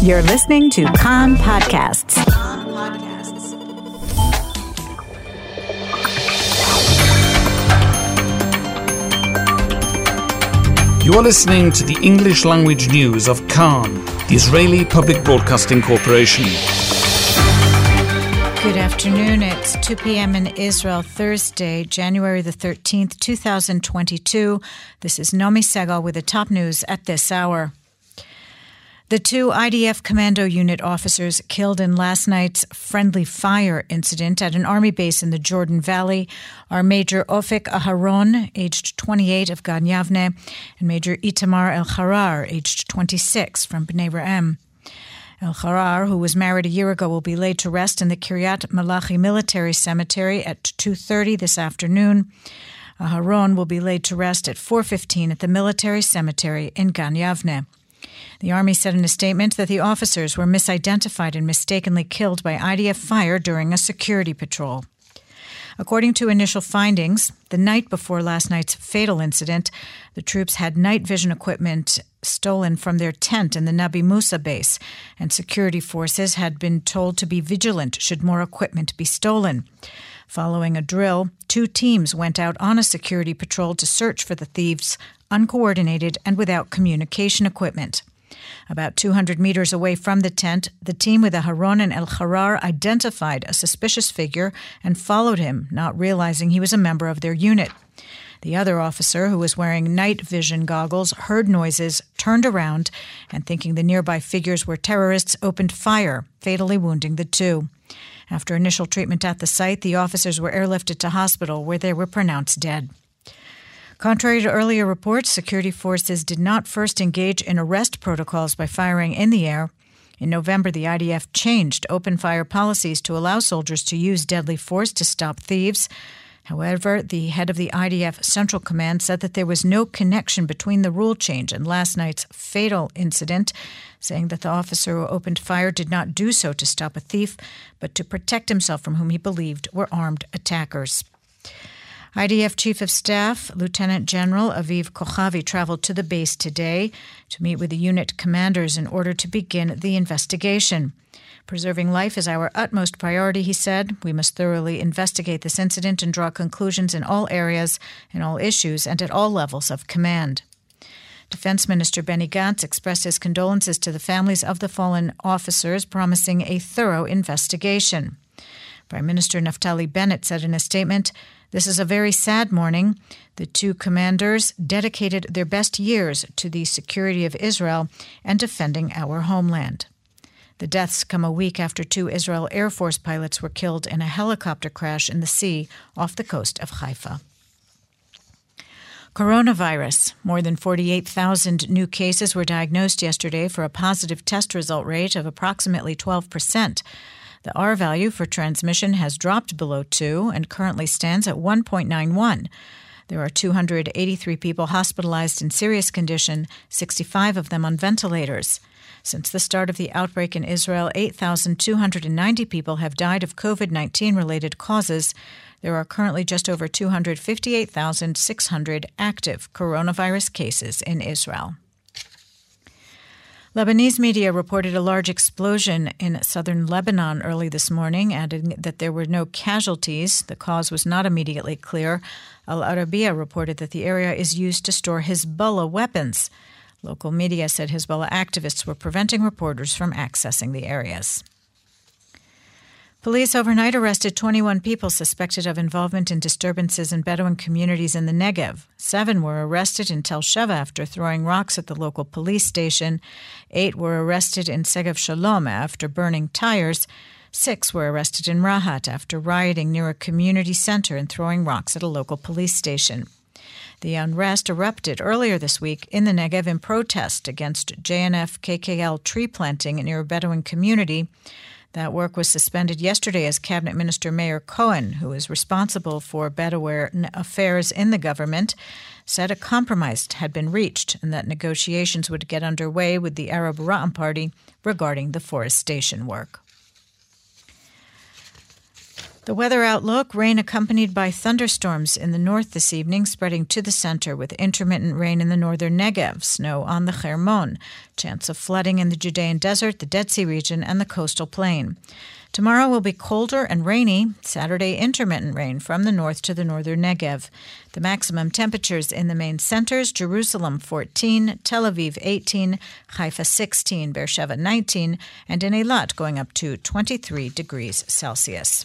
You're listening to Kan Podcasts. You are listening to the English language news of Kan, the Israeli Public Broadcasting Corporation. Good afternoon. It's 2 p.m. in Israel, Thursday, January the 13th, 2022. This is Nomi Segal with the top news at this hour. The two IDF Commando Unit officers killed in last night's friendly fire incident at an army base in the Jordan Valley are Major Ofek Aharon, aged 28 of Gan Yavne, and Major Itamar El Harar, aged 26 from Bnei Ra'em. El Harar, who was married a year ago, will be laid to rest in the Kiryat Malachi Military Cemetery at 2:30 this afternoon. Aharon will be laid to rest at 4:15 at the Military Cemetery in Gan Yavne. The Army said in a statement that the officers were misidentified and mistakenly killed by IDF fire during a security patrol. According to initial findings, the night before last night's fatal incident, the troops had night vision equipment stolen from their tent in the Nabi Musa base, and security forces had been told to be vigilant should more equipment be stolen. Following a drill, two teams went out on a security patrol to search for the thieves, uncoordinated and without communication equipment. About 200 meters away from the tent, the team with Aharon and El Harar identified a suspicious figure and followed him, not realizing he was a member of their unit. The other officer, who was wearing night vision goggles, heard noises, turned around, and thinking the nearby figures were terrorists, opened fire, fatally wounding the two. After initial treatment at the site, the officers were airlifted to hospital where they were pronounced dead. Contrary to earlier reports, security forces did not first engage in arrest protocols by firing in the air. In November, the IDF changed open fire policies to allow soldiers to use deadly force to stop thieves. However, the head of the IDF Central Command said that there was no connection between the rule change and last night's fatal incident, saying that the officer who opened fire did not do so to stop a thief, but to protect himself from whom he believed were armed attackers. IDF Chief of Staff Lieutenant General Aviv Kochavi traveled to the base today to meet with the unit commanders in order to begin the investigation. Preserving life is our utmost priority, he said. We must thoroughly investigate this incident and draw conclusions in all areas, in all issues, and at all levels of command. Defense Minister Benny Gantz expressed his condolences to the families of the fallen officers, promising a thorough investigation. Prime Minister Naftali Bennett said in a statement, This is a very sad morning. The two commanders dedicated their best years to the security of Israel and defending our homeland. The deaths come a week after two Israel Air Force pilots were killed in a helicopter crash in the sea off the coast of Haifa. Coronavirus. More than 48,000 new cases were diagnosed yesterday for a positive test result rate of approximately 12 percent. The R value for transmission has dropped below 2 and currently stands at 1.91. There are 283 people hospitalized in serious condition, 65 of them on ventilators. Since the start of the outbreak in Israel, 8,290 people have died of COVID 19 related causes. There are currently just over 258,600 active coronavirus cases in Israel. Lebanese media reported a large explosion in southern Lebanon early this morning, adding that there were no casualties. The cause was not immediately clear. Al Arabiya reported that the area is used to store Hezbollah weapons. Local media said Hezbollah activists were preventing reporters from accessing the areas. Police overnight arrested 21 people suspected of involvement in disturbances in Bedouin communities in the Negev. Seven were arrested in Tel Sheva after throwing rocks at the local police station. Eight were arrested in Segev Shalom after burning tires. Six were arrested in Rahat after rioting near a community center and throwing rocks at a local police station. The unrest erupted earlier this week in the Negev in protest against JNF KKL tree planting near a Bedouin community. That work was suspended yesterday as Cabinet Minister Meir Cohen, who is responsible for Bedouin affairs in the government, said a compromise had been reached and that negotiations would get underway with the Arab Ra'am Party regarding the forestation work. The weather outlook rain accompanied by thunderstorms in the north this evening, spreading to the center with intermittent rain in the northern Negev, snow on the Hermon, chance of flooding in the Judean desert, the Dead Sea region, and the coastal plain. Tomorrow will be colder and rainy. Saturday, intermittent rain from the north to the northern Negev. The maximum temperatures in the main centers Jerusalem 14, Tel Aviv 18, Haifa 16, Beersheba 19, and in Eilat going up to 23 degrees Celsius.